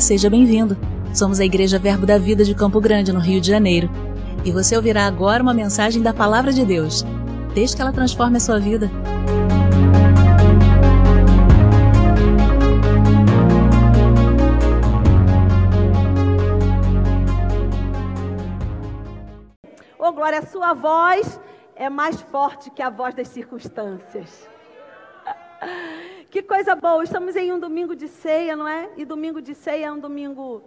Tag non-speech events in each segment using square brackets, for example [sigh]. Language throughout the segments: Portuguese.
Seja bem-vindo. Somos a Igreja Verbo da Vida de Campo Grande, no Rio de Janeiro. E você ouvirá agora uma mensagem da Palavra de Deus. Desde que ela transforme a sua vida. Ô, oh, Glória, a sua voz é mais forte que a voz das circunstâncias. [laughs] Que coisa boa, estamos em um domingo de ceia, não é? E domingo de ceia é um domingo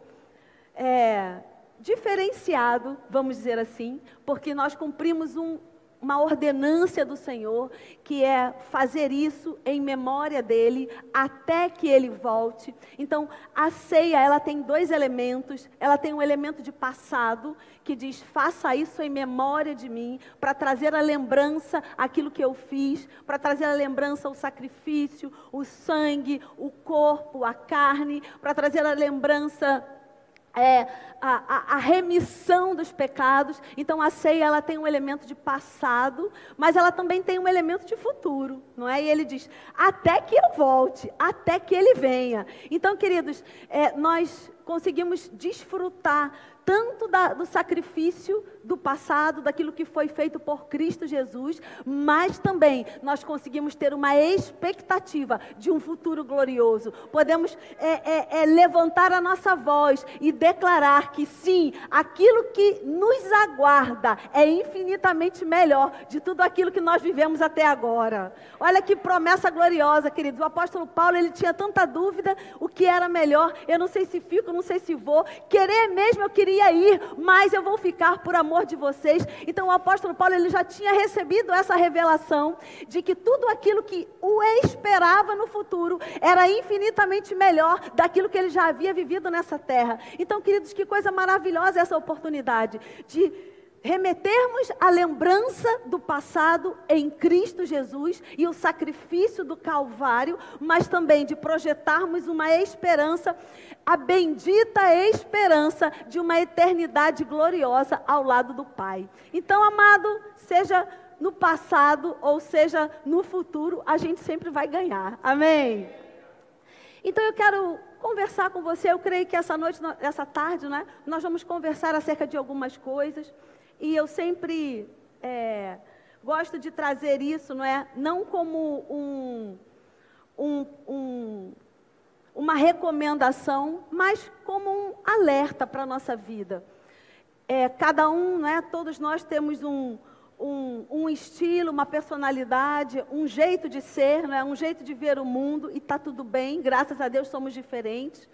é, diferenciado, vamos dizer assim, porque nós cumprimos um, uma ordenância do Senhor, que é fazer isso em memória dele até que ele volte. Então, a ceia, ela tem dois elementos. Ela tem um elemento de passado, que diz: "Faça isso em memória de mim", para trazer a lembrança aquilo que eu fiz, para trazer a lembrança o sacrifício, o sangue, o corpo, a carne, para trazer a lembrança é, a, a, a, remissão dos pecados. Então a ceia ela tem um elemento de passado, mas ela também tem um elemento de futuro, não é? E ele diz: até que eu volte, até que ele venha. Então, queridos, é, nós conseguimos desfrutar tanto da, do sacrifício do passado, daquilo que foi feito por Cristo Jesus, mas também nós conseguimos ter uma expectativa de um futuro glorioso. Podemos é, é, é, levantar a nossa voz e declarar que sim, aquilo que nos aguarda é infinitamente melhor de tudo aquilo que nós vivemos até agora. Olha que promessa gloriosa, queridos. O apóstolo Paulo ele tinha tanta dúvida o que era melhor. Eu não sei se fico, não sei se vou. Querer mesmo eu queria ir, mas eu vou ficar por amor de vocês. Então o apóstolo Paulo ele já tinha recebido essa revelação de que tudo aquilo que o esperava no futuro era infinitamente melhor daquilo que ele já havia vivido nessa terra. Então, queridos, que coisa maravilhosa essa oportunidade de remetermos a lembrança do passado em Cristo Jesus e o sacrifício do Calvário, mas também de projetarmos uma esperança, a bendita esperança de uma eternidade gloriosa ao lado do Pai. Então, amado, seja no passado ou seja no futuro, a gente sempre vai ganhar. Amém. Então eu quero conversar com você. Eu creio que essa noite, essa tarde, né, nós vamos conversar acerca de algumas coisas. E eu sempre é, gosto de trazer isso, não é? Não como um, um, um, uma recomendação, mas como um alerta para a nossa vida. É, cada um, né, todos nós temos um, um, um, estilo, uma personalidade, um jeito de ser, né, um jeito de ver o mundo, e está tudo bem, graças a Deus somos diferentes.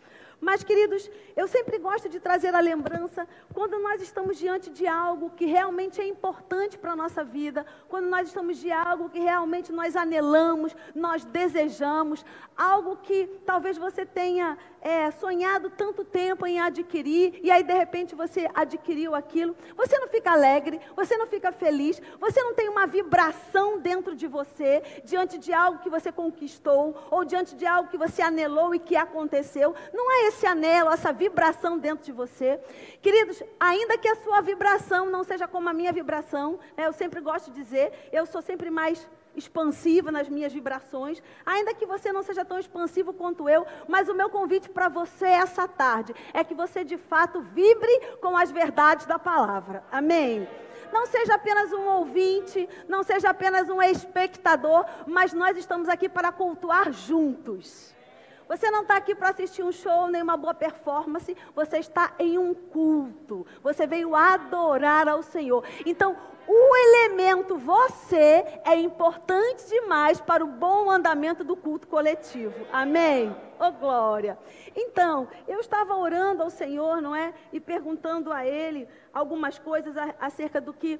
Mas, queridos, eu sempre gosto de trazer a lembrança quando nós estamos diante de algo que realmente é importante para a nossa vida, quando nós estamos de algo que realmente nós anelamos, nós desejamos, algo que talvez você tenha é, sonhado tanto tempo em adquirir, e aí de repente você adquiriu aquilo. Você não fica alegre, você não fica feliz, você não tem uma vibração dentro de você diante de algo que você conquistou, ou diante de algo que você anelou e que aconteceu. Não é esse anelo, essa vibração dentro de você. Queridos, ainda que a sua vibração não seja como a minha vibração, né, eu sempre gosto de dizer, eu sou sempre mais expansiva nas minhas vibrações, ainda que você não seja tão expansivo quanto eu, mas o meu convite para você essa tarde é que você de fato vibre com as verdades da palavra. Amém. Não seja apenas um ouvinte, não seja apenas um espectador, mas nós estamos aqui para cultuar juntos. Você não está aqui para assistir um show, nem uma boa performance. Você está em um culto. Você veio adorar ao Senhor. Então, o elemento você é importante demais para o bom andamento do culto coletivo. Amém? Oh, glória. Então, eu estava orando ao Senhor, não é? E perguntando a Ele algumas coisas acerca do que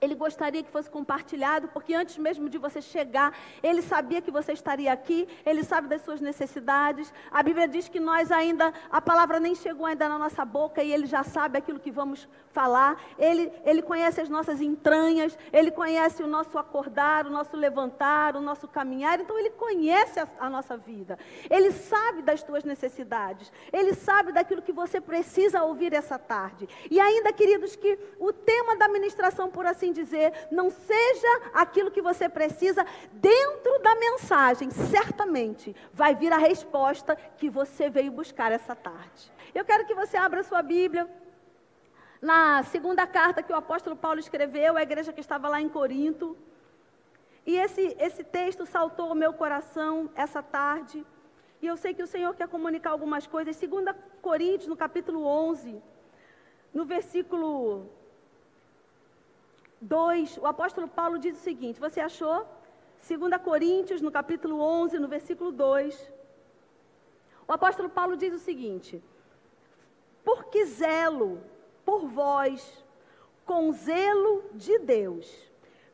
ele gostaria que fosse compartilhado, porque antes mesmo de você chegar, ele sabia que você estaria aqui, ele sabe das suas necessidades. A Bíblia diz que nós ainda, a palavra nem chegou ainda na nossa boca e ele já sabe aquilo que vamos falar. Ele, ele conhece as nossas entranhas, ele conhece o nosso acordar, o nosso levantar, o nosso caminhar. Então ele conhece a, a nossa vida. Ele sabe das tuas necessidades. Ele sabe daquilo que você precisa ouvir essa tarde. E ainda, queridos, que o tema da ministração, por assim assim dizer, não seja aquilo que você precisa, dentro da mensagem, certamente vai vir a resposta que você veio buscar essa tarde. Eu quero que você abra sua Bíblia. Na segunda carta que o apóstolo Paulo escreveu, a igreja que estava lá em Corinto. E esse, esse texto saltou ao meu coração essa tarde. E eu sei que o Senhor quer comunicar algumas coisas. 2 Coríntios, no capítulo 11, no versículo 2, o apóstolo Paulo diz o seguinte: Você achou? 2 Coríntios, no capítulo 11, no versículo 2. O apóstolo Paulo diz o seguinte: Por que zelo por vós com zelo de Deus?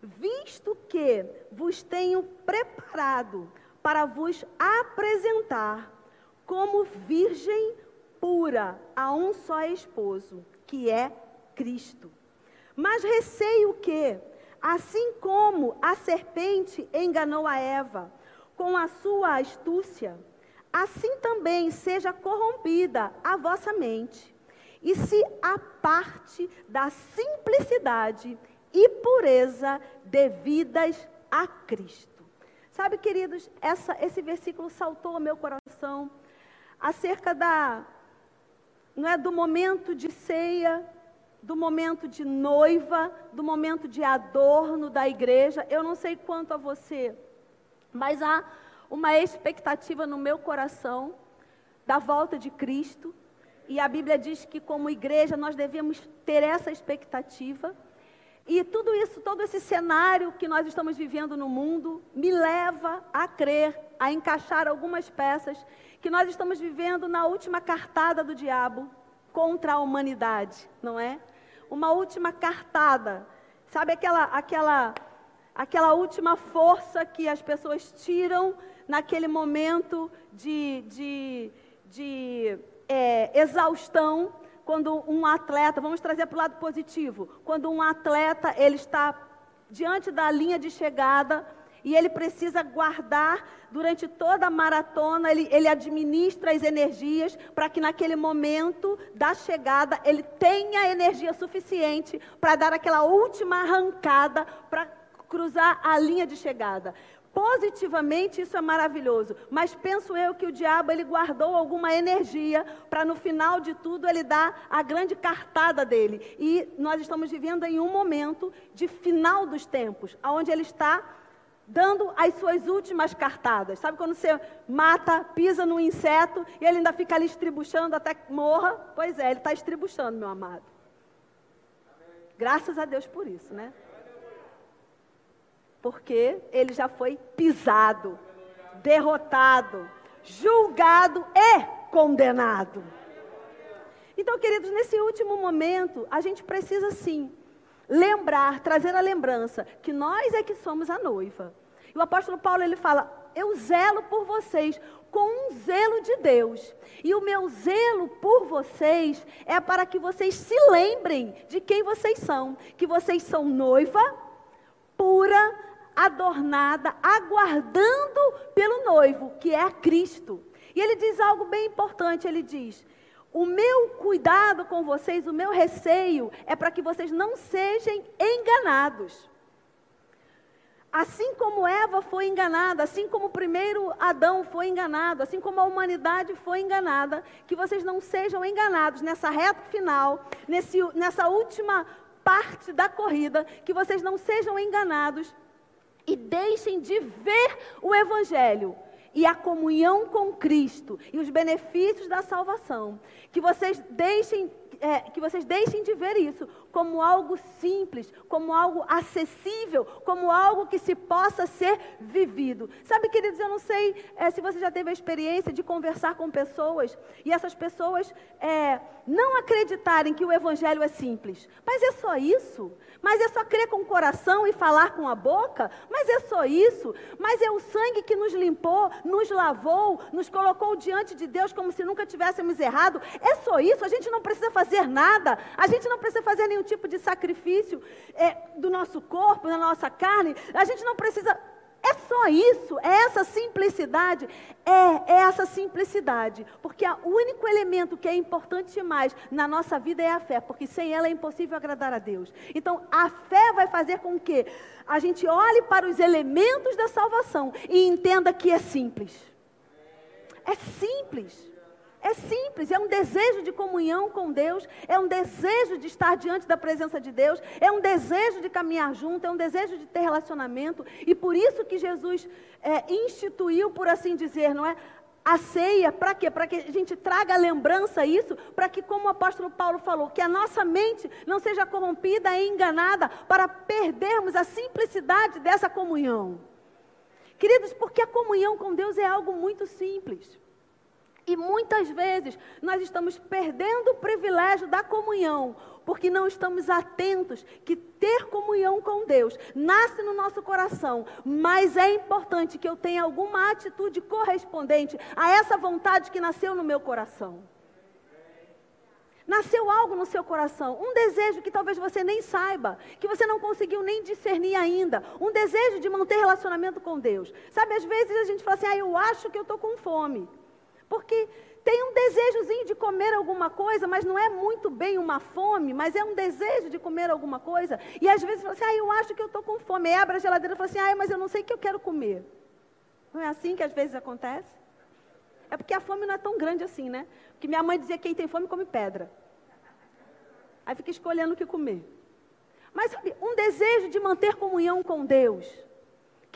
visto que vos tenho preparado para vos apresentar como virgem pura a um só esposo, que é Cristo. Mas receio que, assim como a serpente enganou a Eva com a sua astúcia, assim também seja corrompida a vossa mente, e se aparte da simplicidade e pureza devidas a Cristo. Sabe, queridos, essa, esse versículo saltou ao meu coração acerca da não é do momento de ceia, do momento de noiva, do momento de adorno da igreja. Eu não sei quanto a você, mas há uma expectativa no meu coração da volta de Cristo. E a Bíblia diz que, como igreja, nós devemos ter essa expectativa. E tudo isso, todo esse cenário que nós estamos vivendo no mundo, me leva a crer, a encaixar algumas peças que nós estamos vivendo na última cartada do diabo contra a humanidade, não é? Uma última cartada. Sabe aquela, aquela, aquela última força que as pessoas tiram naquele momento de, de, de é, exaustão quando um atleta, vamos trazer para o lado positivo, quando um atleta ele está diante da linha de chegada e ele precisa guardar durante toda a maratona, ele, ele administra as energias para que naquele momento da chegada ele tenha energia suficiente para dar aquela última arrancada para cruzar a linha de chegada. Positivamente isso é maravilhoso, mas penso eu que o diabo ele guardou alguma energia para no final de tudo ele dar a grande cartada dele. E nós estamos vivendo em um momento de final dos tempos, onde ele está dando as suas últimas cartadas. Sabe quando você mata, pisa no inseto e ele ainda fica ali estribuchando até que morra? Pois é, ele está estribuchando, meu amado. Graças a Deus por isso, né? porque ele já foi pisado, derrotado, julgado e condenado. Então, queridos, nesse último momento, a gente precisa sim lembrar, trazer a lembrança que nós é que somos a noiva. E o apóstolo Paulo ele fala: "Eu zelo por vocês com um zelo de Deus. E o meu zelo por vocês é para que vocês se lembrem de quem vocês são, que vocês são noiva pura, adornada, aguardando pelo noivo, que é a Cristo. E ele diz algo bem importante: ele diz. O meu cuidado com vocês, o meu receio é para que vocês não sejam enganados. Assim como Eva foi enganada, assim como o primeiro Adão foi enganado, assim como a humanidade foi enganada, que vocês não sejam enganados nessa reta final, nesse, nessa última parte da corrida, que vocês não sejam enganados e deixem de ver o Evangelho e a comunhão com Cristo e os benefícios da salvação. Que vocês deixem é, que vocês deixem de ver isso como algo simples, como algo acessível, como algo que se possa ser vivido. Sabe, queridos, eu não sei é, se você já teve a experiência de conversar com pessoas e essas pessoas é, não acreditarem que o Evangelho é simples. Mas é só isso? Mas é só crer com o coração e falar com a boca? Mas é só isso? Mas é o sangue que nos limpou, nos lavou, nos colocou diante de Deus como se nunca tivéssemos errado? É só isso? A gente não precisa fazer nada, a gente não precisa fazer nenhum tipo de sacrifício é, do nosso corpo, da nossa carne, a gente não precisa. É só isso, é essa simplicidade, é, é essa simplicidade, porque o único elemento que é importante demais na nossa vida é a fé, porque sem ela é impossível agradar a Deus. Então, a fé vai fazer com que a gente olhe para os elementos da salvação e entenda que é simples. É simples. É simples, é um desejo de comunhão com Deus, é um desejo de estar diante da presença de Deus, é um desejo de caminhar junto, é um desejo de ter relacionamento, e por isso que Jesus é, instituiu, por assim dizer, não é? A ceia, para quê? Para que a gente traga a lembrança isso, para que, como o apóstolo Paulo falou, que a nossa mente não seja corrompida e enganada, para perdermos a simplicidade dessa comunhão. Queridos, porque a comunhão com Deus é algo muito simples. E muitas vezes nós estamos perdendo o privilégio da comunhão, porque não estamos atentos que ter comunhão com Deus nasce no nosso coração, mas é importante que eu tenha alguma atitude correspondente a essa vontade que nasceu no meu coração. Nasceu algo no seu coração, um desejo que talvez você nem saiba, que você não conseguiu nem discernir ainda, um desejo de manter relacionamento com Deus. Sabe, às vezes a gente fala assim: ah, eu acho que eu estou com fome. Porque tem um desejozinho de comer alguma coisa, mas não é muito bem uma fome, mas é um desejo de comer alguma coisa. E às vezes fala assim, ah, eu acho que eu estou com fome. Aí abre a geladeira e fala assim, ah, mas eu não sei o que eu quero comer. Não é assim que às vezes acontece? É porque a fome não é tão grande assim, né? Porque minha mãe dizia que quem tem fome come pedra. Aí fica escolhendo o que comer. Mas sabe, um desejo de manter comunhão com Deus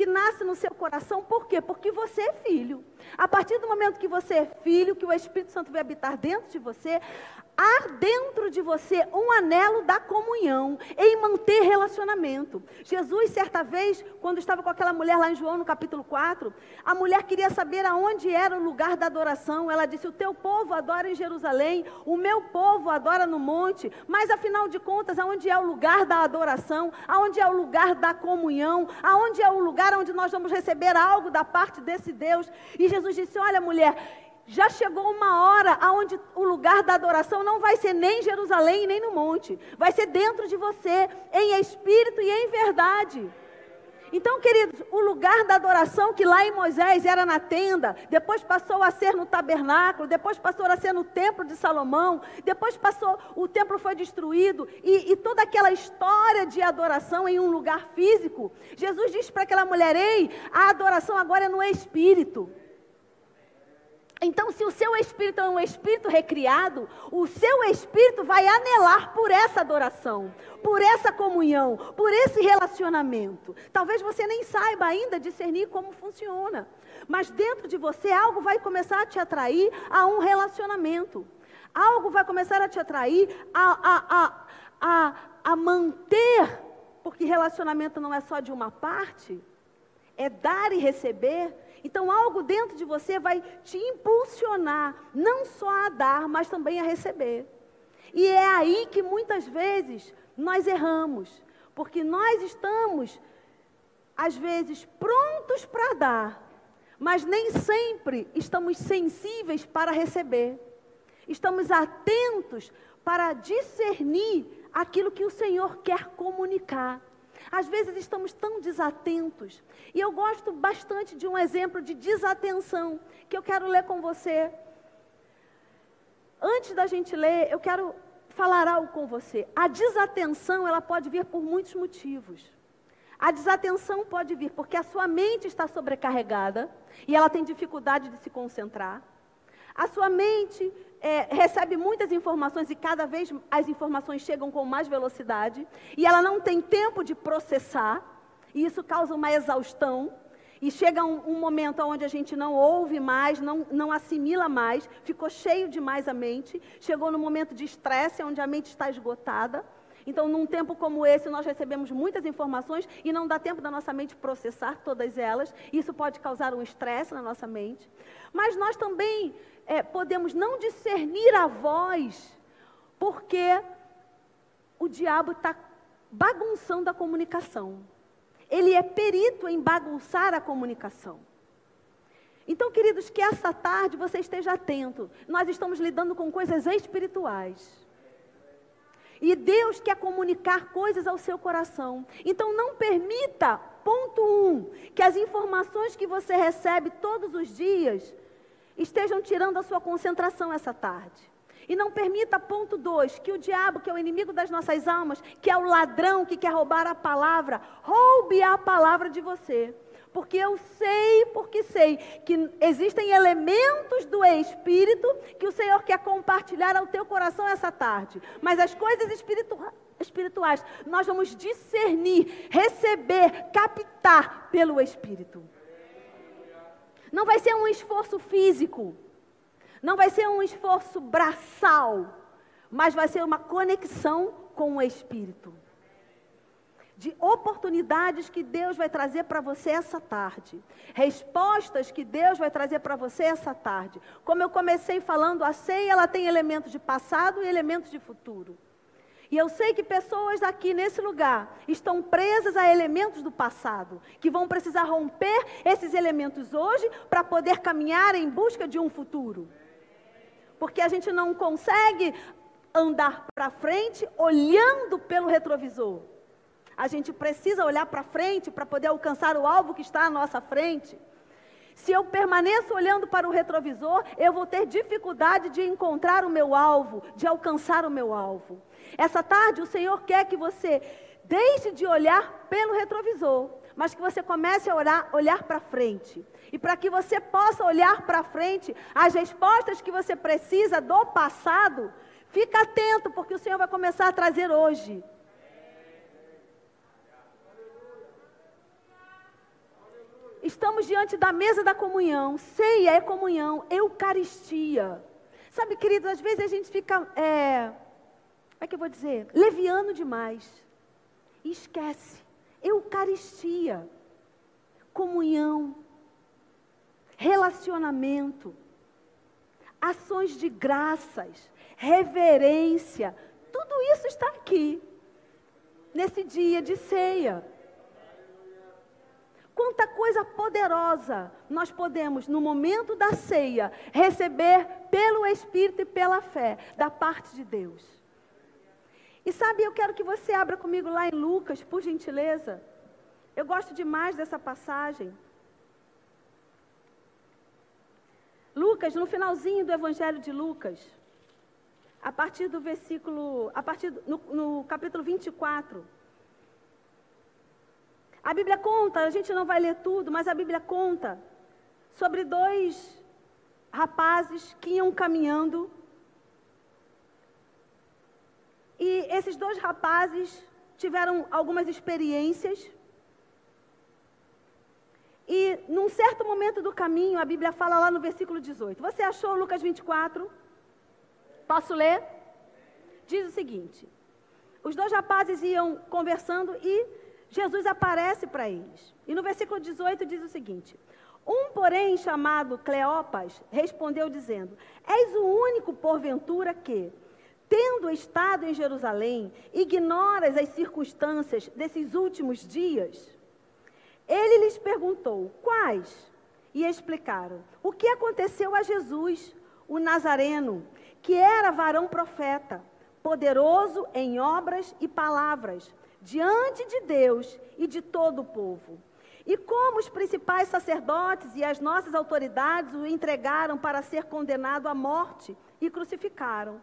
que nasce no seu coração, por quê? Porque você é filho. A partir do momento que você é filho, que o Espírito Santo vai habitar dentro de você, há dentro de você um anelo da comunhão, em manter relacionamento. Jesus, certa vez, quando estava com aquela mulher lá em João, no capítulo 4, a mulher queria saber aonde era o lugar da adoração. Ela disse: O teu povo adora em Jerusalém, o meu povo adora no monte, mas afinal de contas, aonde é o lugar da adoração, aonde é o lugar da comunhão, aonde é o lugar onde nós vamos receber algo da parte desse Deus? E Jesus disse: Olha, mulher já chegou uma hora onde o lugar da adoração não vai ser nem em Jerusalém, nem no monte. Vai ser dentro de você, em espírito e em verdade. Então, queridos, o lugar da adoração que lá em Moisés era na tenda, depois passou a ser no tabernáculo, depois passou a ser no templo de Salomão, depois passou, o templo foi destruído, e, e toda aquela história de adoração em um lugar físico. Jesus disse para aquela mulher: Ei, a adoração agora é no espírito. Então, se o seu espírito é um espírito recriado, o seu espírito vai anelar por essa adoração, por essa comunhão, por esse relacionamento. Talvez você nem saiba ainda discernir como funciona, mas dentro de você algo vai começar a te atrair a um relacionamento. Algo vai começar a te atrair a, a, a, a, a manter, porque relacionamento não é só de uma parte, é dar e receber. Então, algo dentro de você vai te impulsionar, não só a dar, mas também a receber. E é aí que muitas vezes nós erramos, porque nós estamos, às vezes, prontos para dar, mas nem sempre estamos sensíveis para receber. Estamos atentos para discernir aquilo que o Senhor quer comunicar. Às vezes estamos tão desatentos. E eu gosto bastante de um exemplo de desatenção que eu quero ler com você. Antes da gente ler, eu quero falar algo com você. A desatenção, ela pode vir por muitos motivos. A desatenção pode vir porque a sua mente está sobrecarregada e ela tem dificuldade de se concentrar. A sua mente é, recebe muitas informações e cada vez as informações chegam com mais velocidade e ela não tem tempo de processar, e isso causa uma exaustão. E chega um, um momento onde a gente não ouve mais, não, não assimila mais, ficou cheio demais a mente, chegou no momento de estresse, onde a mente está esgotada. Então, num tempo como esse, nós recebemos muitas informações e não dá tempo da nossa mente processar todas elas. Isso pode causar um estresse na nossa mente. Mas nós também é, podemos não discernir a voz, porque o diabo está bagunçando a comunicação. Ele é perito em bagunçar a comunicação. Então, queridos, que essa tarde você esteja atento. Nós estamos lidando com coisas espirituais. E Deus quer comunicar coisas ao seu coração. Então não permita, ponto um, que as informações que você recebe todos os dias estejam tirando a sua concentração essa tarde. E não permita, ponto dois, que o diabo, que é o inimigo das nossas almas, que é o ladrão que quer roubar a palavra, roube a palavra de você. Porque eu sei, porque sei que existem elementos do Espírito que o Senhor quer compartilhar ao teu coração essa tarde. Mas as coisas espirituais. Nós vamos discernir, receber, captar pelo Espírito. Não vai ser um esforço físico, não vai ser um esforço braçal, mas vai ser uma conexão com o Espírito de oportunidades que Deus vai trazer para você essa tarde, respostas que Deus vai trazer para você essa tarde. Como eu comecei falando, a ceia ela tem elementos de passado e elementos de futuro. E eu sei que pessoas aqui nesse lugar estão presas a elementos do passado, que vão precisar romper esses elementos hoje para poder caminhar em busca de um futuro. Porque a gente não consegue andar para frente olhando pelo retrovisor. A gente precisa olhar para frente para poder alcançar o alvo que está à nossa frente. Se eu permaneço olhando para o retrovisor, eu vou ter dificuldade de encontrar o meu alvo, de alcançar o meu alvo. Essa tarde, o Senhor quer que você deixe de olhar pelo retrovisor, mas que você comece a orar, olhar para frente. E para que você possa olhar para frente, as respostas que você precisa do passado, fica atento, porque o Senhor vai começar a trazer hoje. Estamos diante da mesa da comunhão. Ceia é comunhão, eucaristia. Sabe, queridos, às vezes a gente fica, é, como é que eu vou dizer? Leviano demais. Esquece. Eucaristia, comunhão, relacionamento, ações de graças, reverência, tudo isso está aqui, nesse dia de ceia. Quanta coisa poderosa nós podemos, no momento da ceia, receber pelo Espírito e pela fé, da parte de Deus. E sabe, eu quero que você abra comigo lá em Lucas, por gentileza. Eu gosto demais dessa passagem. Lucas, no finalzinho do Evangelho de Lucas, a partir do versículo, a partir do, no, no capítulo 24. A Bíblia conta, a gente não vai ler tudo, mas a Bíblia conta sobre dois rapazes que iam caminhando. E esses dois rapazes tiveram algumas experiências. E num certo momento do caminho, a Bíblia fala lá no versículo 18. Você achou Lucas 24? Posso ler? Diz o seguinte: Os dois rapazes iam conversando e Jesus aparece para eles. E no versículo 18 diz o seguinte: Um, porém, chamado Cleopas, respondeu dizendo: És o único, porventura, que, tendo estado em Jerusalém, ignoras as circunstâncias desses últimos dias? Ele lhes perguntou: Quais? E explicaram: O que aconteceu a Jesus, o Nazareno, que era varão profeta, poderoso em obras e palavras diante de Deus e de todo o povo. E como os principais sacerdotes e as nossas autoridades o entregaram para ser condenado à morte e crucificaram.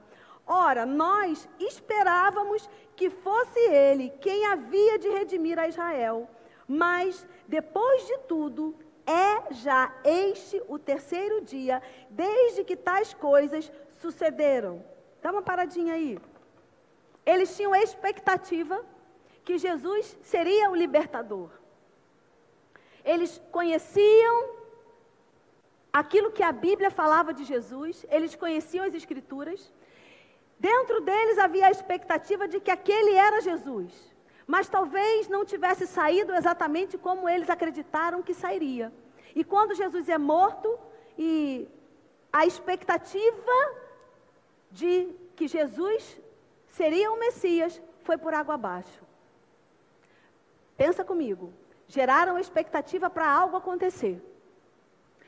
Ora, nós esperávamos que fosse ele quem havia de redimir a Israel. Mas, depois de tudo, é já este o terceiro dia, desde que tais coisas sucederam. Dá uma paradinha aí. Eles tinham expectativa que Jesus seria o libertador. Eles conheciam aquilo que a Bíblia falava de Jesus, eles conheciam as Escrituras. Dentro deles havia a expectativa de que aquele era Jesus, mas talvez não tivesse saído exatamente como eles acreditaram que sairia. E quando Jesus é morto, e a expectativa de que Jesus seria o Messias foi por água abaixo. Pensa comigo. Geraram expectativa para algo acontecer.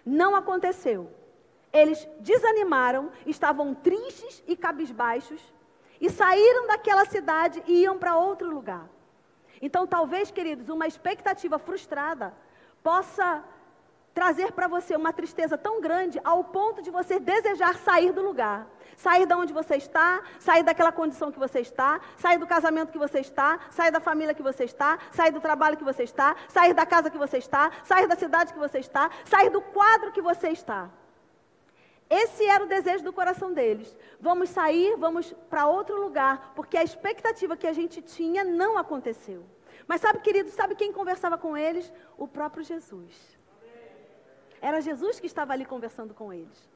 Não aconteceu. Eles desanimaram, estavam tristes e cabisbaixos. e saíram daquela cidade e iam para outro lugar. Então, talvez, queridos, uma expectativa frustrada possa trazer para você uma tristeza tão grande ao ponto de você desejar sair do lugar. Sair de onde você está, sair daquela condição que você está, sair do casamento que você está, sair da família que você está, sair do trabalho que você está, sair da casa que você está, sair da cidade que você está, sair do quadro que você está. Esse era o desejo do coração deles. Vamos sair, vamos para outro lugar, porque a expectativa que a gente tinha não aconteceu. Mas sabe, querido, sabe quem conversava com eles? O próprio Jesus. Era Jesus que estava ali conversando com eles.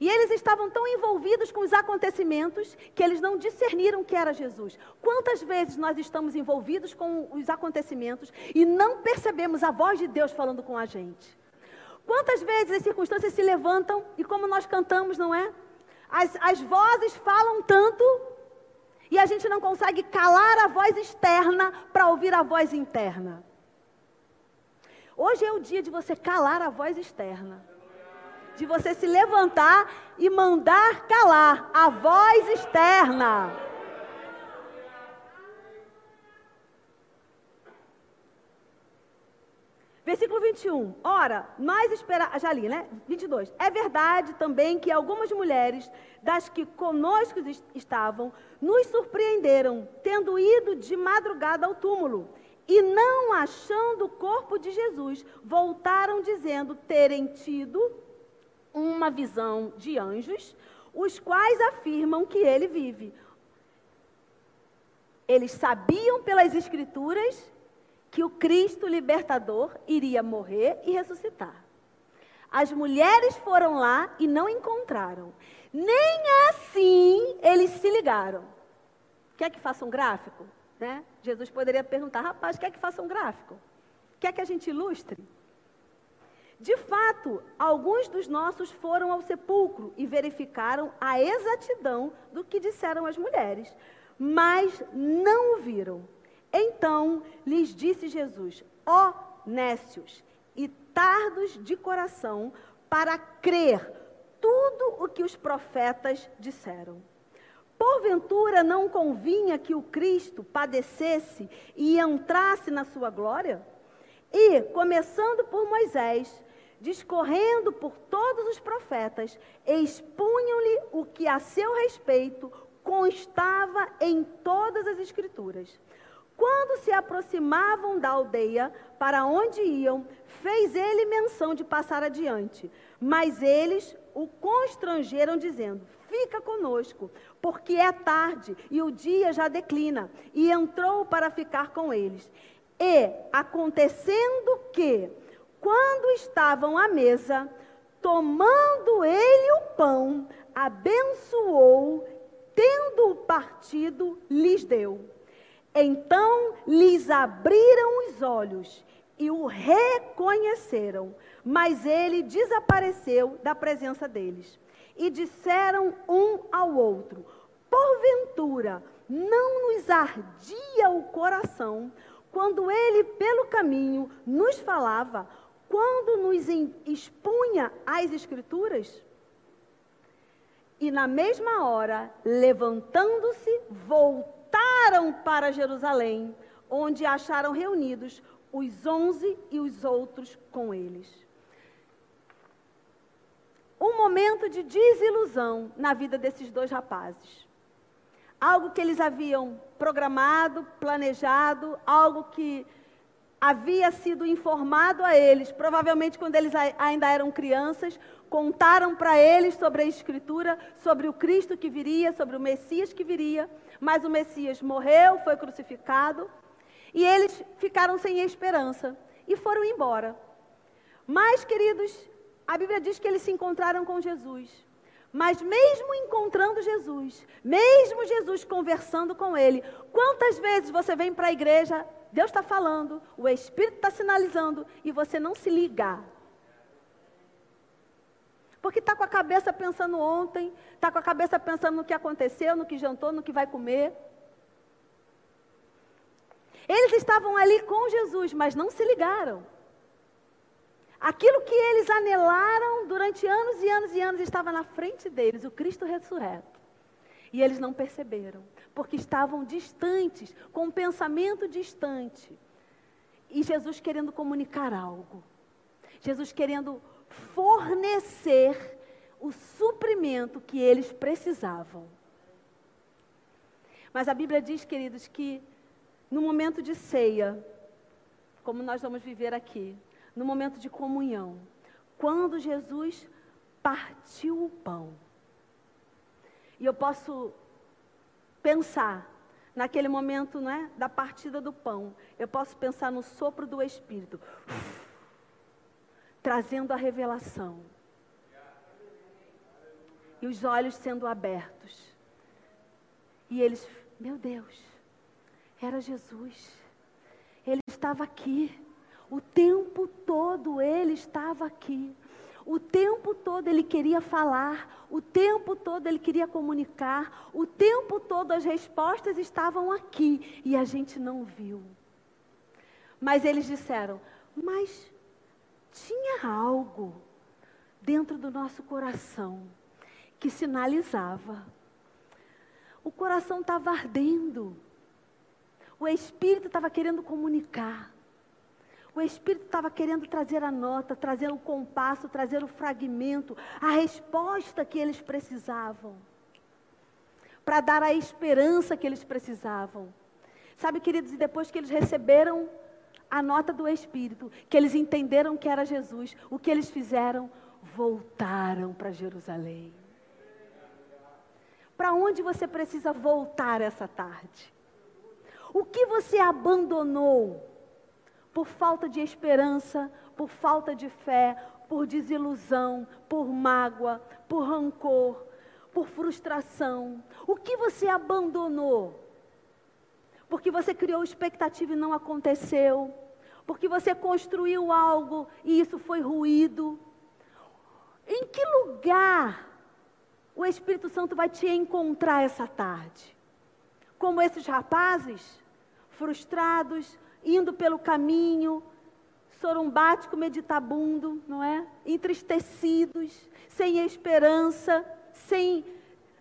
E eles estavam tão envolvidos com os acontecimentos que eles não discerniram que era Jesus. Quantas vezes nós estamos envolvidos com os acontecimentos e não percebemos a voz de Deus falando com a gente? Quantas vezes as circunstâncias se levantam e como nós cantamos, não é? As, as vozes falam tanto e a gente não consegue calar a voz externa para ouvir a voz interna. Hoje é o dia de você calar a voz externa. De você se levantar e mandar calar a voz externa. Versículo 21. Ora, nós esperamos. Já li, né? 22. É verdade também que algumas mulheres, das que conosco estavam, nos surpreenderam, tendo ido de madrugada ao túmulo. E não achando o corpo de Jesus, voltaram dizendo terem tido uma visão de anjos, os quais afirmam que ele vive. Eles sabiam pelas Escrituras que o Cristo libertador iria morrer e ressuscitar. As mulheres foram lá e não encontraram. Nem assim eles se ligaram. Quer que faça um gráfico? Né? Jesus poderia perguntar, rapaz, quer que faça um gráfico? Quer que a gente ilustre? De fato, alguns dos nossos foram ao sepulcro e verificaram a exatidão do que disseram as mulheres, mas não o viram. Então lhes disse Jesus: Ó oh, nécios e tardos de coração, para crer tudo o que os profetas disseram. Porventura não convinha que o Cristo padecesse e entrasse na sua glória? E, começando por Moisés, discorrendo por todos os profetas, expunham-lhe o que a seu respeito constava em todas as Escrituras. Quando se aproximavam da aldeia para onde iam, fez ele menção de passar adiante. Mas eles o constrangeram, dizendo: Fica conosco, porque é tarde e o dia já declina. E entrou para ficar com eles. E, acontecendo que, quando estavam à mesa, tomando ele o pão, abençoou, tendo-o partido, lhes deu então lhes abriram os olhos e o reconheceram, mas ele desapareceu da presença deles. E disseram um ao outro: Porventura, não nos ardia o coração quando ele pelo caminho nos falava, quando nos expunha as Escrituras? E na mesma hora, levantando-se, voltou voltaram para Jerusalém, onde acharam reunidos os onze e os outros com eles. Um momento de desilusão na vida desses dois rapazes. Algo que eles haviam programado, planejado, algo que havia sido informado a eles, provavelmente quando eles ainda eram crianças, contaram para eles sobre a Escritura, sobre o Cristo que viria, sobre o Messias que viria, mas o Messias morreu, foi crucificado, e eles ficaram sem esperança e foram embora. Mas, queridos, a Bíblia diz que eles se encontraram com Jesus. Mas mesmo encontrando Jesus, mesmo Jesus conversando com ele, quantas vezes você vem para a igreja, Deus está falando, o Espírito está sinalizando e você não se liga? Porque está com a cabeça pensando ontem, está com a cabeça pensando no que aconteceu, no que jantou, no que vai comer. Eles estavam ali com Jesus, mas não se ligaram. Aquilo que eles anelaram durante anos e anos e anos estava na frente deles, o Cristo ressurreto. E eles não perceberam, porque estavam distantes, com um pensamento distante. E Jesus querendo comunicar algo. Jesus querendo fornecer o suprimento que eles precisavam. Mas a Bíblia diz, queridos, que no momento de ceia, como nós vamos viver aqui, no momento de comunhão, quando Jesus partiu o pão, e eu posso pensar naquele momento né, da partida do pão, eu posso pensar no sopro do Espírito, trazendo a revelação, e os olhos sendo abertos, e eles, meu Deus, era Jesus, ele estava aqui, o tempo todo ele estava aqui. O tempo todo ele queria falar, o tempo todo ele queria comunicar, o tempo todo as respostas estavam aqui. E a gente não viu. Mas eles disseram: Mas tinha algo dentro do nosso coração que sinalizava. O coração estava ardendo, o espírito estava querendo comunicar. O Espírito estava querendo trazer a nota, trazer o compasso, trazer o fragmento, a resposta que eles precisavam. Para dar a esperança que eles precisavam. Sabe, queridos, e depois que eles receberam a nota do Espírito, que eles entenderam que era Jesus, o que eles fizeram? Voltaram para Jerusalém. Para onde você precisa voltar essa tarde? O que você abandonou? por falta de esperança, por falta de fé, por desilusão, por mágoa, por rancor, por frustração. O que você abandonou? Porque você criou expectativa e não aconteceu. Porque você construiu algo e isso foi ruído. Em que lugar o Espírito Santo vai te encontrar essa tarde? Como esses rapazes, frustrados, indo pelo caminho, sorumbático, meditabundo, não é? Entristecidos, sem esperança, sem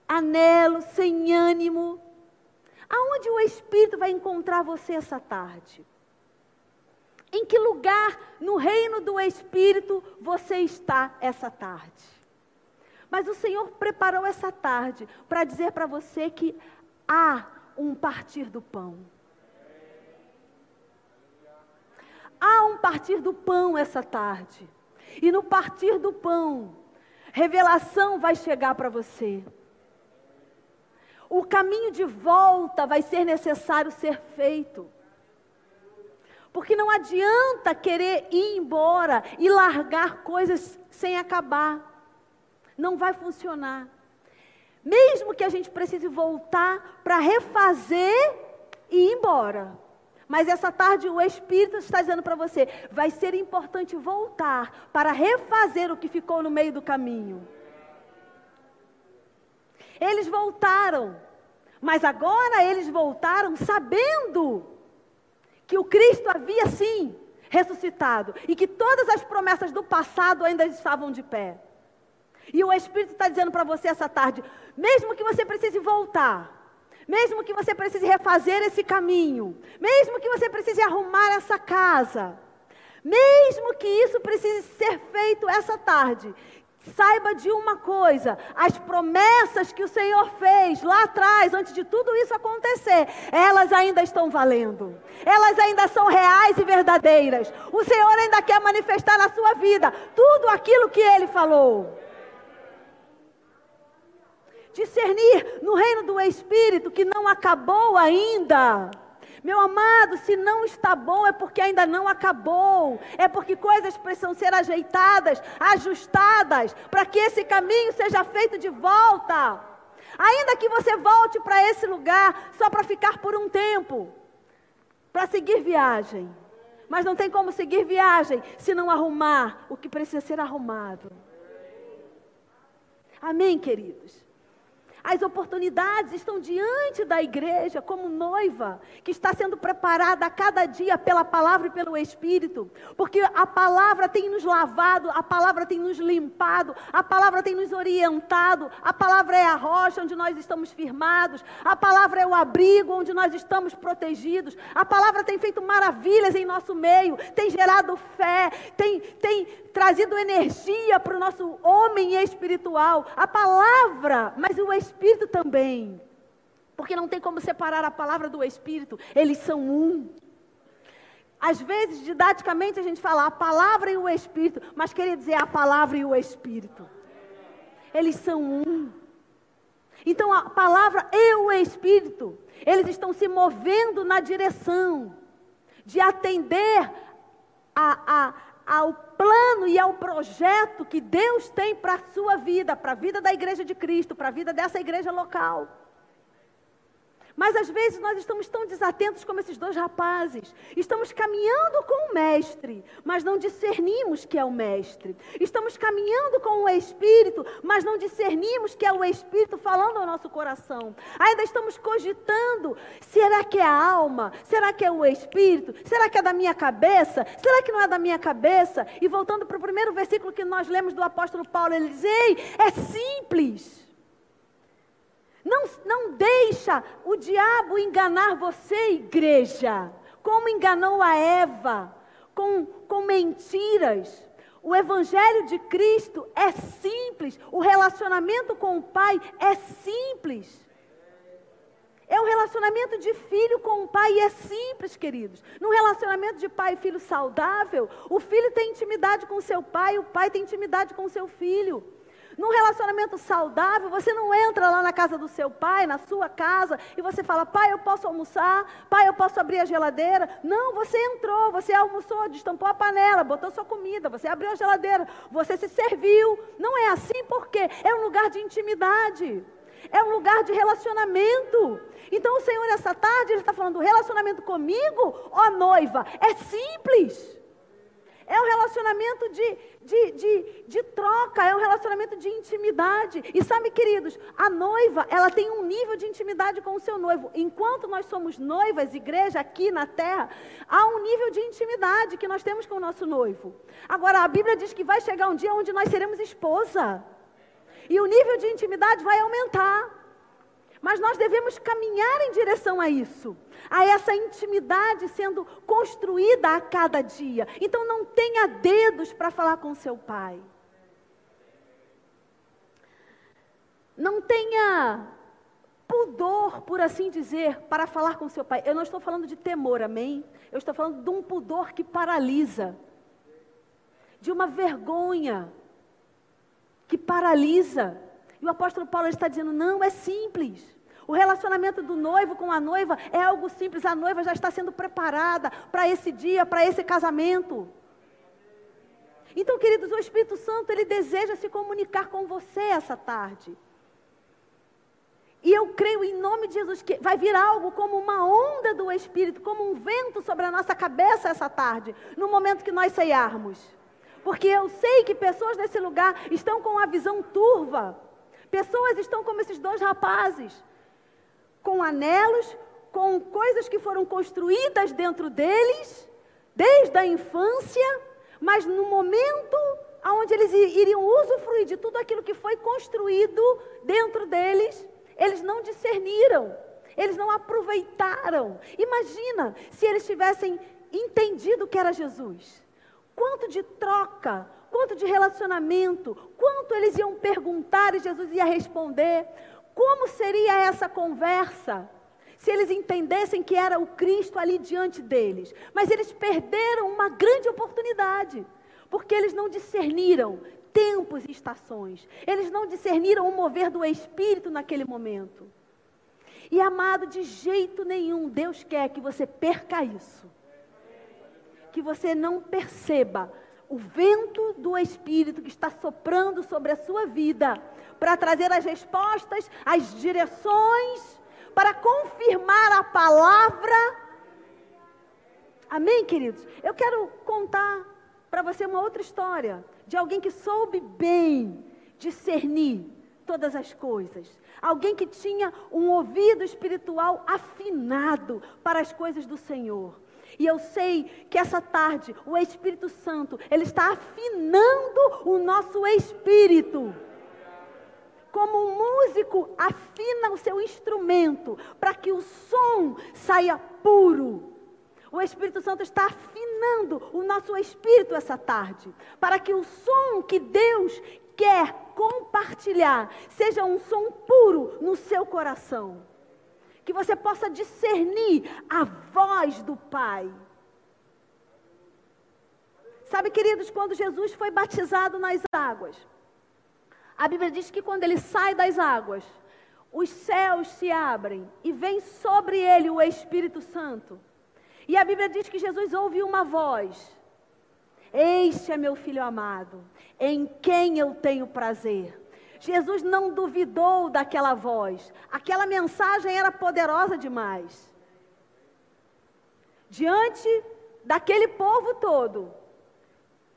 anelo, sem ânimo. Aonde o Espírito vai encontrar você essa tarde? Em que lugar no reino do Espírito você está essa tarde? Mas o Senhor preparou essa tarde para dizer para você que há um partir do pão. Há um partir do pão essa tarde. E no partir do pão, revelação vai chegar para você. O caminho de volta vai ser necessário ser feito. Porque não adianta querer ir embora e largar coisas sem acabar. Não vai funcionar. Mesmo que a gente precise voltar para refazer e ir embora. Mas essa tarde o Espírito está dizendo para você: vai ser importante voltar para refazer o que ficou no meio do caminho. Eles voltaram, mas agora eles voltaram sabendo que o Cristo havia sim ressuscitado e que todas as promessas do passado ainda estavam de pé. E o Espírito está dizendo para você essa tarde: mesmo que você precise voltar, mesmo que você precise refazer esse caminho, mesmo que você precise arrumar essa casa, mesmo que isso precise ser feito essa tarde, saiba de uma coisa: as promessas que o Senhor fez lá atrás, antes de tudo isso acontecer, elas ainda estão valendo, elas ainda são reais e verdadeiras. O Senhor ainda quer manifestar na sua vida tudo aquilo que ele falou discernir no reino do Espírito que não acabou ainda. Meu amado, se não está bom é porque ainda não acabou. É porque coisas precisam ser ajeitadas, ajustadas, para que esse caminho seja feito de volta. Ainda que você volte para esse lugar só para ficar por um tempo, para seguir viagem. Mas não tem como seguir viagem se não arrumar o que precisa ser arrumado. Amém, queridos? As oportunidades estão diante da igreja como noiva, que está sendo preparada a cada dia pela palavra e pelo Espírito, porque a palavra tem nos lavado, a palavra tem nos limpado, a palavra tem nos orientado, a palavra é a rocha onde nós estamos firmados, a palavra é o abrigo onde nós estamos protegidos, a palavra tem feito maravilhas em nosso meio, tem gerado fé, tem, tem trazido energia para o nosso homem espiritual. A palavra, mas o Espírito também. Porque não tem como separar a palavra do Espírito, eles são um. Às vezes, didaticamente, a gente fala a palavra e o Espírito, mas queria dizer a palavra e o Espírito. Eles são um. Então, a palavra e o Espírito, eles estão se movendo na direção de atender a, a, ao plano e ao projeto que Deus tem para a sua vida, para a vida da igreja de Cristo, para a vida dessa igreja local. Mas às vezes nós estamos tão desatentos como esses dois rapazes. Estamos caminhando com o Mestre, mas não discernimos que é o Mestre. Estamos caminhando com o Espírito, mas não discernimos que é o Espírito falando ao nosso coração. Ainda estamos cogitando: será que é a alma? Será que é o Espírito? Será que é da minha cabeça? Será que não é da minha cabeça? E voltando para o primeiro versículo que nós lemos do apóstolo Paulo, ele diz: Ei, é simples. Não, não deixa o diabo enganar você, igreja, como enganou a Eva, com, com mentiras. O Evangelho de Cristo é simples, o relacionamento com o Pai é simples. É um relacionamento de filho com o pai e é simples, queridos. Num relacionamento de pai e filho saudável, o filho tem intimidade com seu pai, o pai tem intimidade com seu filho. Num relacionamento saudável, você não entra lá na casa do seu pai, na sua casa, e você fala, pai, eu posso almoçar, pai, eu posso abrir a geladeira. Não, você entrou, você almoçou, destampou a panela, botou sua comida, você abriu a geladeira, você se serviu. Não é assim porque é um lugar de intimidade. É um lugar de relacionamento. Então o Senhor, essa tarde, Ele está falando: relacionamento comigo, ó noiva, é simples. É um relacionamento de, de, de, de, troca, é um relacionamento de intimidade. E sabe, queridos, a noiva, ela tem um nível de intimidade com o seu noivo. Enquanto nós somos noivas, igreja, aqui na terra, há um nível de intimidade que nós temos com o nosso noivo. Agora, a Bíblia diz que vai chegar um dia onde nós seremos esposa. E o nível de intimidade vai aumentar. Mas nós devemos caminhar em direção a isso, a essa intimidade sendo construída a cada dia. Então não tenha dedos para falar com seu pai. Não tenha pudor, por assim dizer, para falar com seu pai. Eu não estou falando de temor, amém? Eu estou falando de um pudor que paralisa, de uma vergonha que paralisa. E o apóstolo Paulo está dizendo: não, é simples. O relacionamento do noivo com a noiva é algo simples. A noiva já está sendo preparada para esse dia, para esse casamento. Então, queridos, o Espírito Santo, ele deseja se comunicar com você essa tarde. E eu creio em nome de Jesus que vai vir algo como uma onda do Espírito, como um vento sobre a nossa cabeça essa tarde, no momento que nós ceiarmos. Porque eu sei que pessoas nesse lugar estão com a visão turva. Pessoas estão como esses dois rapazes com anelos, com coisas que foram construídas dentro deles, desde a infância, mas no momento onde eles iriam usufruir de tudo aquilo que foi construído dentro deles, eles não discerniram, eles não aproveitaram. Imagina se eles tivessem entendido que era Jesus. Quanto de troca, quanto de relacionamento, quanto eles iam perguntar e Jesus ia responder, como seria essa conversa se eles entendessem que era o Cristo ali diante deles? Mas eles perderam uma grande oportunidade, porque eles não discerniram tempos e estações, eles não discerniram o mover do Espírito naquele momento. E amado, de jeito nenhum, Deus quer que você perca isso. Que você não perceba o vento do Espírito que está soprando sobre a sua vida para trazer as respostas, as direções, para confirmar a palavra. Amém, queridos? Eu quero contar para você uma outra história de alguém que soube bem discernir todas as coisas. Alguém que tinha um ouvido espiritual afinado para as coisas do Senhor. E eu sei que essa tarde o Espírito Santo, ele está afinando o nosso espírito. Como um músico afina o seu instrumento para que o som saia puro. O Espírito Santo está afinando o nosso espírito essa tarde, para que o som que Deus quer compartilhar seja um som puro no seu coração que você possa discernir a voz do Pai. Sabe, queridos, quando Jesus foi batizado nas águas, a Bíblia diz que quando ele sai das águas, os céus se abrem e vem sobre ele o Espírito Santo. E a Bíblia diz que Jesus ouve uma voz: Este é meu filho amado, em quem eu tenho prazer. Jesus não duvidou daquela voz. Aquela mensagem era poderosa demais. Diante daquele povo todo,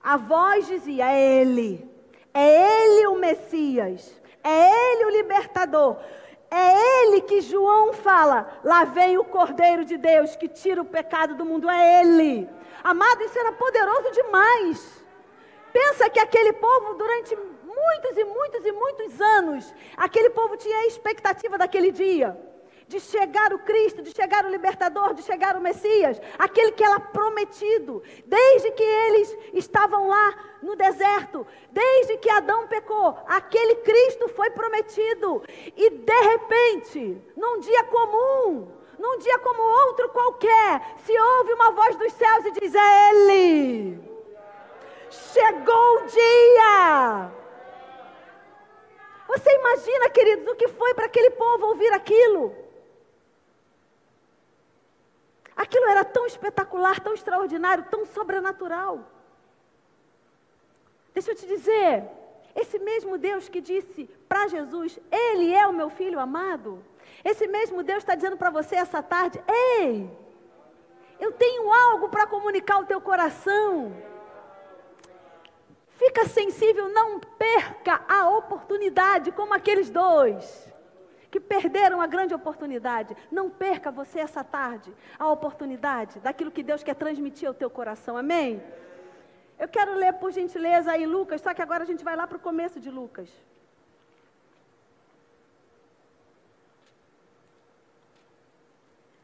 a voz dizia: É Ele, é Ele o Messias, é Ele o libertador. É Ele que João fala: lá vem o Cordeiro de Deus que tira o pecado do mundo. É Ele. Amado, isso era poderoso demais. Pensa que aquele povo, durante muitos e muitos e muitos anos, aquele povo tinha a expectativa daquele dia. De chegar o Cristo, de chegar o libertador, de chegar o Messias, aquele que era prometido, desde que eles estavam lá no deserto, desde que Adão pecou, aquele Cristo foi prometido, e de repente, num dia comum, num dia como outro qualquer, se ouve uma voz dos céus e diz: É Ele. Chegou o dia. Você imagina, queridos, o que foi para aquele povo ouvir aquilo? Aquilo era tão espetacular, tão extraordinário, tão sobrenatural. Deixa eu te dizer, esse mesmo Deus que disse para Jesus, Ele é o meu filho amado, esse mesmo Deus está dizendo para você essa tarde: Ei, eu tenho algo para comunicar ao teu coração. Fica sensível, não perca a oportunidade, como aqueles dois que perderam a grande oportunidade. Não perca você essa tarde a oportunidade daquilo que Deus quer transmitir ao teu coração. Amém? Eu quero ler, por gentileza, aí Lucas, só que agora a gente vai lá para o começo de Lucas.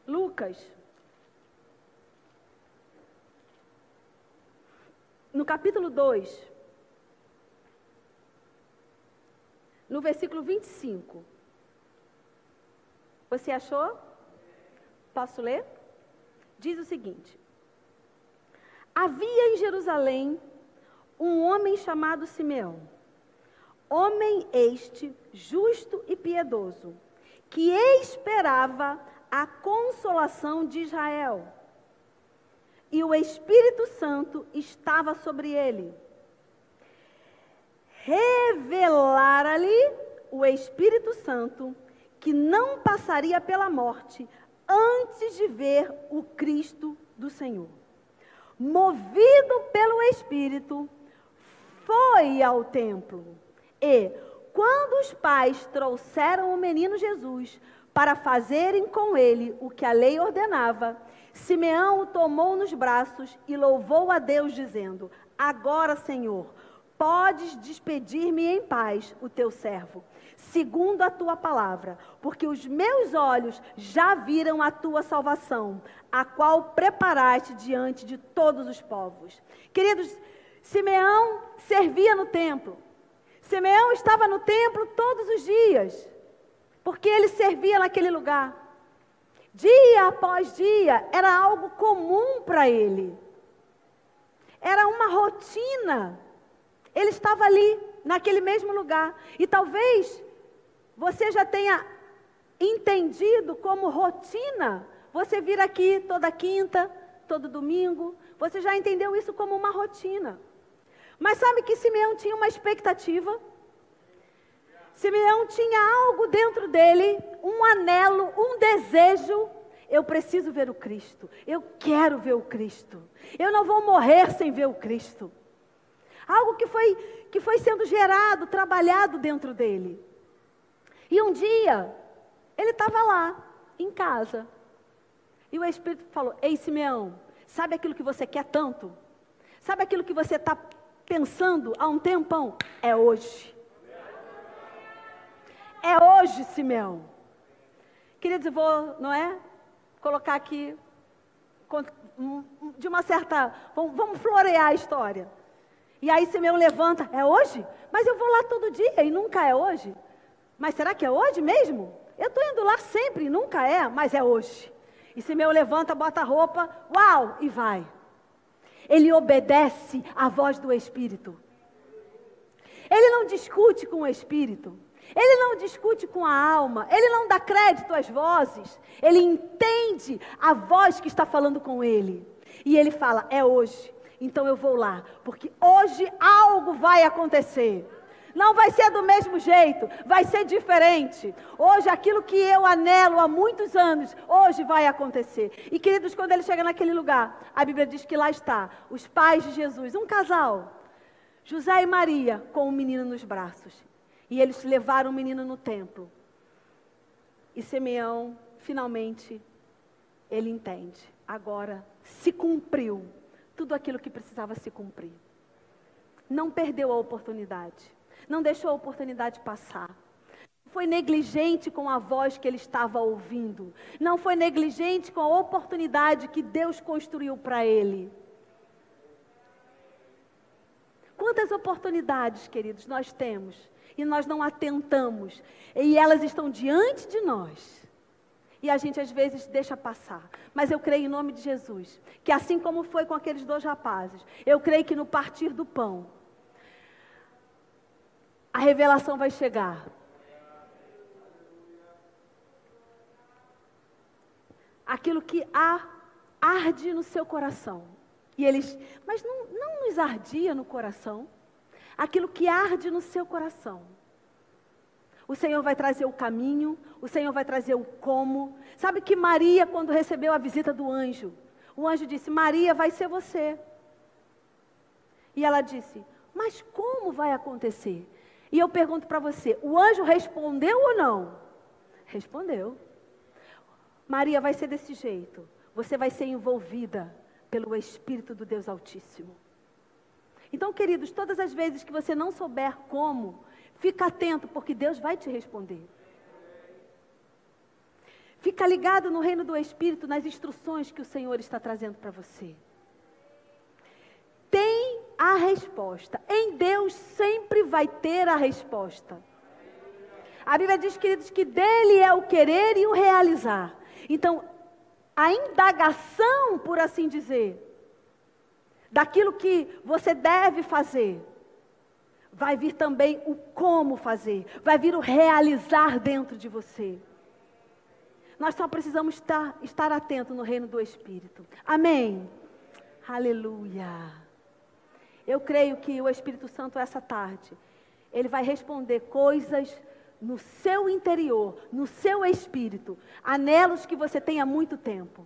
Lucas. No capítulo 2. No versículo 25. Você achou? Posso ler? Diz o seguinte: Havia em Jerusalém um homem chamado Simeão, homem este justo e piedoso, que esperava a consolação de Israel. E o Espírito Santo estava sobre ele revelara-lhe o Espírito Santo que não passaria pela morte antes de ver o Cristo do Senhor. Movido pelo Espírito, foi ao templo e, quando os pais trouxeram o menino Jesus para fazerem com ele o que a lei ordenava, Simeão o tomou nos braços e louvou a Deus, dizendo: Agora, Senhor, Podes despedir-me em paz, o teu servo, segundo a tua palavra, porque os meus olhos já viram a tua salvação, a qual preparaste diante de todos os povos. Queridos, Simeão servia no templo. Simeão estava no templo todos os dias, porque ele servia naquele lugar. Dia após dia, era algo comum para ele. Era uma rotina ele estava ali, naquele mesmo lugar. E talvez você já tenha entendido como rotina você vir aqui toda quinta, todo domingo. Você já entendeu isso como uma rotina. Mas sabe que Simeão tinha uma expectativa? Simeão tinha algo dentro dele, um anelo, um desejo. Eu preciso ver o Cristo. Eu quero ver o Cristo. Eu não vou morrer sem ver o Cristo. Algo que foi, que foi sendo gerado, trabalhado dentro dele. E um dia, ele estava lá, em casa. E o Espírito falou: Ei, Simeão, sabe aquilo que você quer tanto? Sabe aquilo que você está pensando há um tempão? É hoje. É hoje, Simeão. Queridos, vou, não é? Colocar aqui, de uma certa. Vamos florear a história. E aí Simeão levanta, é hoje? Mas eu vou lá todo dia e nunca é hoje. Mas será que é hoje mesmo? Eu estou indo lá sempre, nunca é, mas é hoje. E Simeão levanta, bota a roupa, uau, e vai. Ele obedece à voz do Espírito. Ele não discute com o Espírito. Ele não discute com a alma. Ele não dá crédito às vozes. Ele entende a voz que está falando com ele. E ele fala: É hoje. Então eu vou lá. Porque hoje algo vai acontecer. Não vai ser do mesmo jeito, vai ser diferente. Hoje, aquilo que eu anelo há muitos anos, hoje vai acontecer. E queridos, quando ele chega naquele lugar, a Bíblia diz que lá está os pais de Jesus, um casal, José e Maria, com o um menino nos braços. E eles levaram o menino no templo. E Simeão, finalmente, ele entende. Agora se cumpriu tudo aquilo que precisava se cumprir. Não perdeu a oportunidade não deixou a oportunidade passar. Foi negligente com a voz que ele estava ouvindo. Não foi negligente com a oportunidade que Deus construiu para ele. Quantas oportunidades, queridos, nós temos e nós não atentamos, e elas estão diante de nós. E a gente às vezes deixa passar. Mas eu creio em nome de Jesus, que assim como foi com aqueles dois rapazes, eu creio que no partir do pão, a revelação vai chegar. Aquilo que há, arde no seu coração. E eles, mas não, não nos ardia no coração? Aquilo que arde no seu coração. O Senhor vai trazer o caminho, o Senhor vai trazer o como. Sabe que Maria, quando recebeu a visita do anjo, o anjo disse: Maria, vai ser você. E ela disse: Mas como vai acontecer? E eu pergunto para você: o anjo respondeu ou não? Respondeu. Maria vai ser desse jeito. Você vai ser envolvida pelo Espírito do Deus Altíssimo. Então, queridos, todas as vezes que você não souber como, fica atento, porque Deus vai te responder. Fica ligado no reino do Espírito, nas instruções que o Senhor está trazendo para você. Tem a resposta. Em Deus sempre vai ter a resposta. A Bíblia diz, queridos, que dele é o querer e o realizar. Então, a indagação, por assim dizer, daquilo que você deve fazer, vai vir também o como fazer, vai vir o realizar dentro de você. Nós só precisamos estar, estar atentos no reino do Espírito. Amém. Aleluia. Eu creio que o Espírito Santo, essa tarde, ele vai responder coisas no seu interior, no seu espírito, anelos que você tem há muito tempo.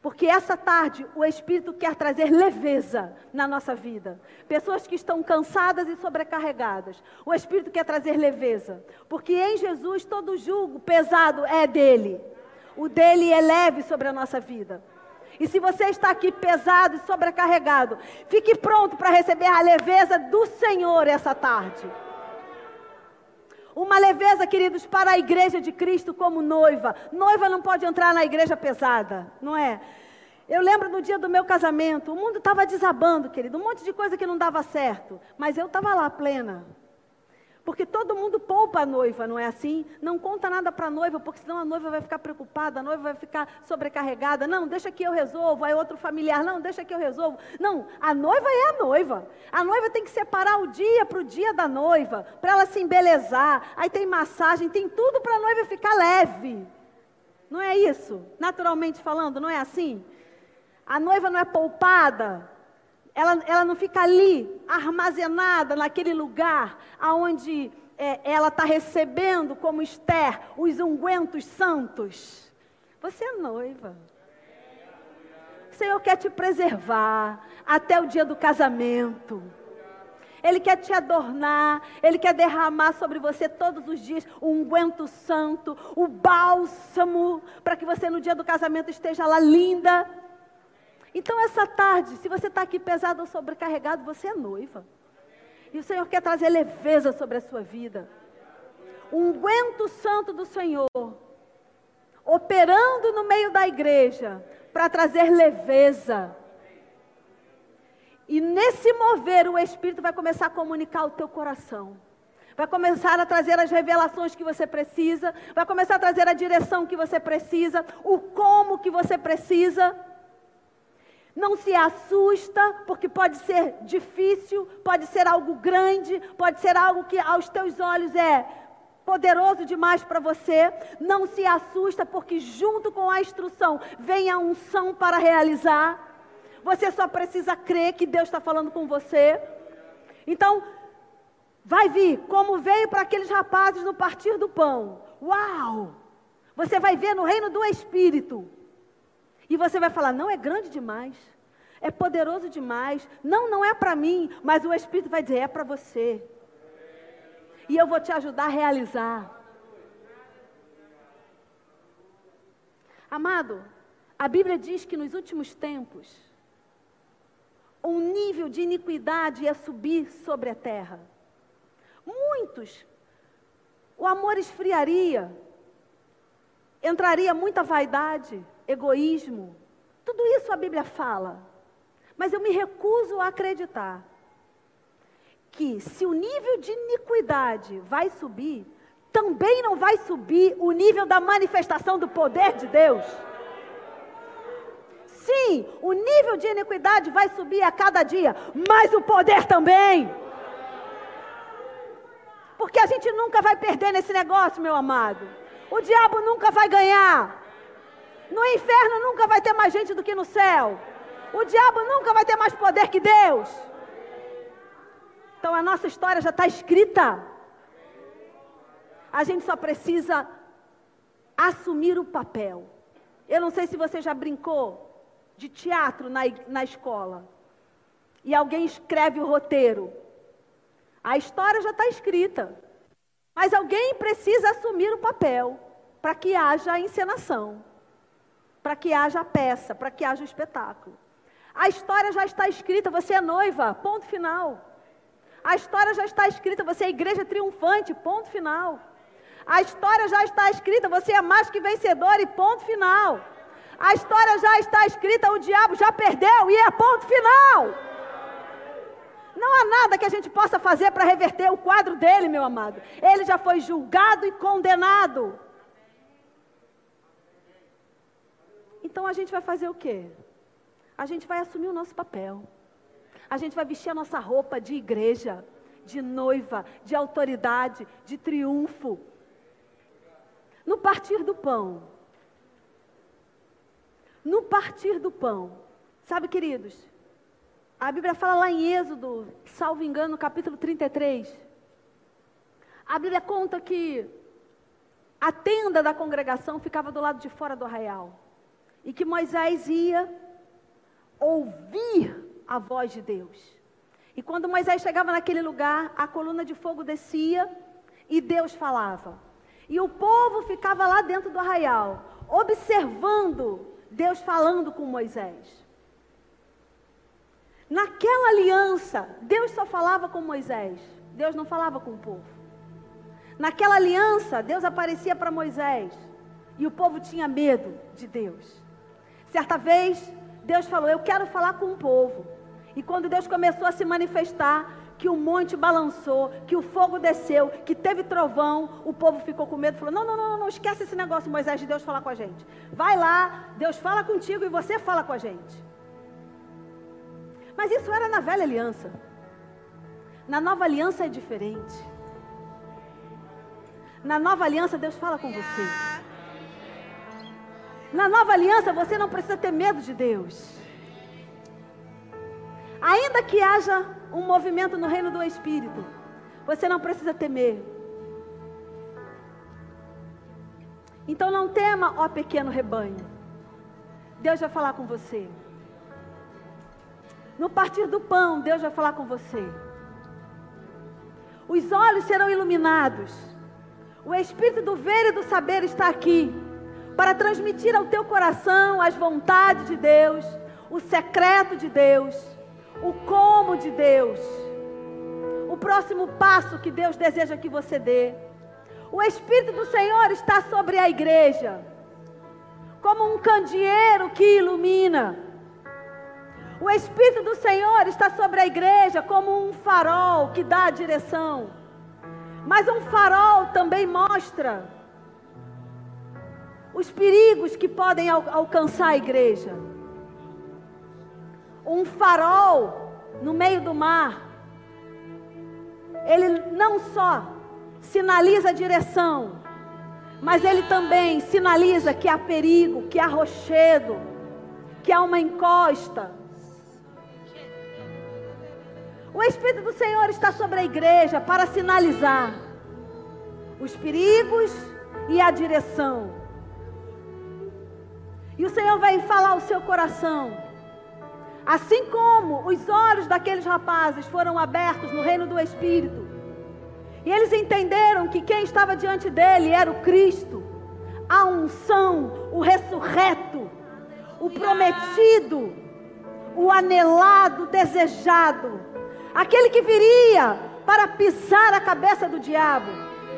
Porque essa tarde o Espírito quer trazer leveza na nossa vida. Pessoas que estão cansadas e sobrecarregadas. O Espírito quer trazer leveza. Porque em Jesus todo jugo pesado é dele. O dele é leve sobre a nossa vida. E se você está aqui pesado e sobrecarregado, fique pronto para receber a leveza do Senhor essa tarde. Uma leveza, queridos, para a igreja de Cristo como noiva. Noiva não pode entrar na igreja pesada, não é? Eu lembro no dia do meu casamento, o mundo estava desabando, querido, um monte de coisa que não dava certo, mas eu estava lá plena. Porque todo mundo poupa a noiva, não é assim? Não conta nada para a noiva, porque senão a noiva vai ficar preocupada, a noiva vai ficar sobrecarregada. Não, deixa que eu resolvo. Aí outro familiar, não, deixa que eu resolvo. Não, a noiva é a noiva. A noiva tem que separar o dia para o dia da noiva, para ela se embelezar. Aí tem massagem, tem tudo para a noiva ficar leve. Não é isso? Naturalmente falando, não é assim? A noiva não é poupada, ela, ela não fica ali armazenada naquele lugar aonde é, ela está recebendo como Esther os ungüentos santos. Você é noiva. O Senhor quer te preservar até o dia do casamento. Ele quer te adornar, Ele quer derramar sobre você todos os dias o unguento santo, o bálsamo, para que você no dia do casamento esteja lá linda. Então, essa tarde, se você está aqui pesado ou sobrecarregado, você é noiva. E o Senhor quer trazer leveza sobre a sua vida. O santo do Senhor, operando no meio da igreja, para trazer leveza e nesse mover, o Espírito vai começar a comunicar o teu coração. Vai começar a trazer as revelações que você precisa. Vai começar a trazer a direção que você precisa. O como que você precisa. Não se assusta, porque pode ser difícil, pode ser algo grande, pode ser algo que aos teus olhos é poderoso demais para você. Não se assusta, porque junto com a instrução vem a unção para realizar. Você só precisa crer que Deus está falando com você. Então, vai vir como veio para aqueles rapazes no partir do pão. Uau! Você vai ver no reino do Espírito. E você vai falar: não é grande demais. É poderoso demais. Não, não é para mim. Mas o Espírito vai dizer: é para você. E eu vou te ajudar a realizar. Amado, a Bíblia diz que nos últimos tempos, um nível de iniquidade ia subir sobre a terra. Muitos, o amor esfriaria, entraria muita vaidade, egoísmo. Tudo isso a Bíblia fala. Mas eu me recuso a acreditar que se o nível de iniquidade vai subir, também não vai subir o nível da manifestação do poder de Deus. Sim, o nível de iniquidade vai subir a cada dia, mas o poder também. Porque a gente nunca vai perder nesse negócio, meu amado. O diabo nunca vai ganhar. No inferno nunca vai ter mais gente do que no céu. O diabo nunca vai ter mais poder que Deus. Então a nossa história já está escrita. A gente só precisa assumir o papel. Eu não sei se você já brincou de teatro na, na escola e alguém escreve o roteiro, a história já está escrita, mas alguém precisa assumir o papel para que haja a encenação, para que haja a peça, para que haja o espetáculo. A história já está escrita, você é noiva, ponto final. A história já está escrita, você é igreja triunfante, ponto final. A história já está escrita, você é mais que vencedor e ponto final. A história já está escrita, o diabo já perdeu e é ponto final. Não há nada que a gente possa fazer para reverter o quadro dele, meu amado. Ele já foi julgado e condenado. Então a gente vai fazer o quê? A gente vai assumir o nosso papel. A gente vai vestir a nossa roupa de igreja, de noiva, de autoridade, de triunfo. No partir do pão, no partir do pão. Sabe, queridos, a Bíblia fala lá em Êxodo, salvo engano, no capítulo 33. A Bíblia conta que a tenda da congregação ficava do lado de fora do arraial. E que Moisés ia ouvir a voz de Deus. E quando Moisés chegava naquele lugar, a coluna de fogo descia e Deus falava. E o povo ficava lá dentro do arraial, observando Deus falando com Moisés. Naquela aliança, Deus só falava com Moisés, Deus não falava com o povo. Naquela aliança, Deus aparecia para Moisés e o povo tinha medo de Deus. Certa vez, Deus falou: Eu quero falar com o povo. E quando Deus começou a se manifestar, que o monte balançou, que o fogo desceu, que teve trovão, o povo ficou com medo, falou: não, não, não, não, esquece esse negócio, Moisés, de Deus falar com a gente. Vai lá, Deus fala contigo e você fala com a gente. Mas isso era na velha aliança. Na nova aliança é diferente. Na nova aliança, Deus fala com você. Na nova aliança, você não precisa ter medo de Deus. Ainda que haja um movimento no reino do Espírito, você não precisa temer. Então não tema, ó pequeno rebanho. Deus vai falar com você. No partir do pão, Deus vai falar com você. Os olhos serão iluminados. O espírito do ver e do saber está aqui para transmitir ao teu coração as vontades de Deus, o secreto de Deus, o como de Deus, o próximo passo que Deus deseja que você dê. O Espírito do Senhor está sobre a igreja, como um candeeiro que ilumina. O Espírito do Senhor está sobre a igreja como um farol que dá a direção. Mas um farol também mostra os perigos que podem al alcançar a igreja. Um farol no meio do mar, ele não só sinaliza a direção, mas ele também sinaliza que há perigo, que há rochedo, que há uma encosta. O Espírito do Senhor está sobre a igreja para sinalizar os perigos e a direção. E o Senhor vai falar ao seu coração. Assim como os olhos daqueles rapazes foram abertos no reino do Espírito, e eles entenderam que quem estava diante dele era o Cristo, a unção, o ressurreto, o prometido, o anelado, desejado aquele que viria para pisar a cabeça do diabo,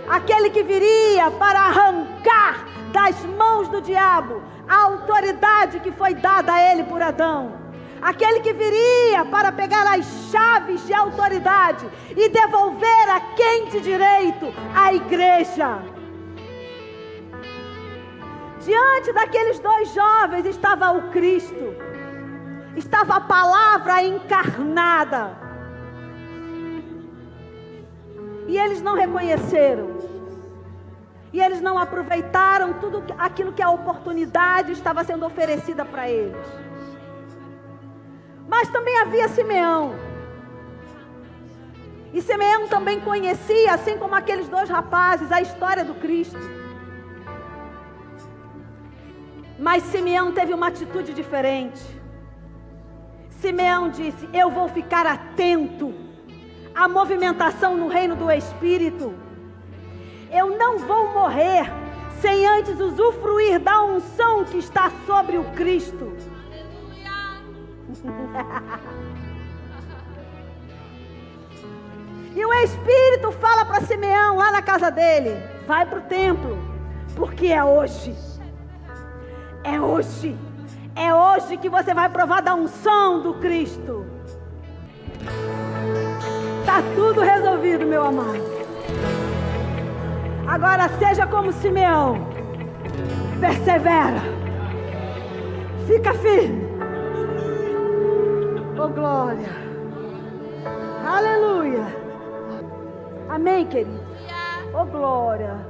aquele que viria para arrancar das mãos do diabo a autoridade que foi dada a ele por Adão. Aquele que viria para pegar as chaves de autoridade e devolver a quem de direito a igreja. Diante daqueles dois jovens estava o Cristo, estava a palavra encarnada e eles não reconheceram. E eles não aproveitaram tudo aquilo que a oportunidade estava sendo oferecida para eles. Mas também havia Simeão. E Simeão também conhecia, assim como aqueles dois rapazes, a história do Cristo. Mas Simeão teve uma atitude diferente. Simeão disse: Eu vou ficar atento a movimentação no reino do Espírito. Eu não vou morrer sem antes usufruir da unção que está sobre o Cristo. e o Espírito fala para Simeão lá na casa dele: vai para o templo, porque é hoje. É hoje. É hoje que você vai provar da unção do Cristo. Está tudo resolvido, meu amado. Agora seja como Simeão. Persevera. Fica firme. Oh glória. Aleluia. Amém, querido. Oh glória.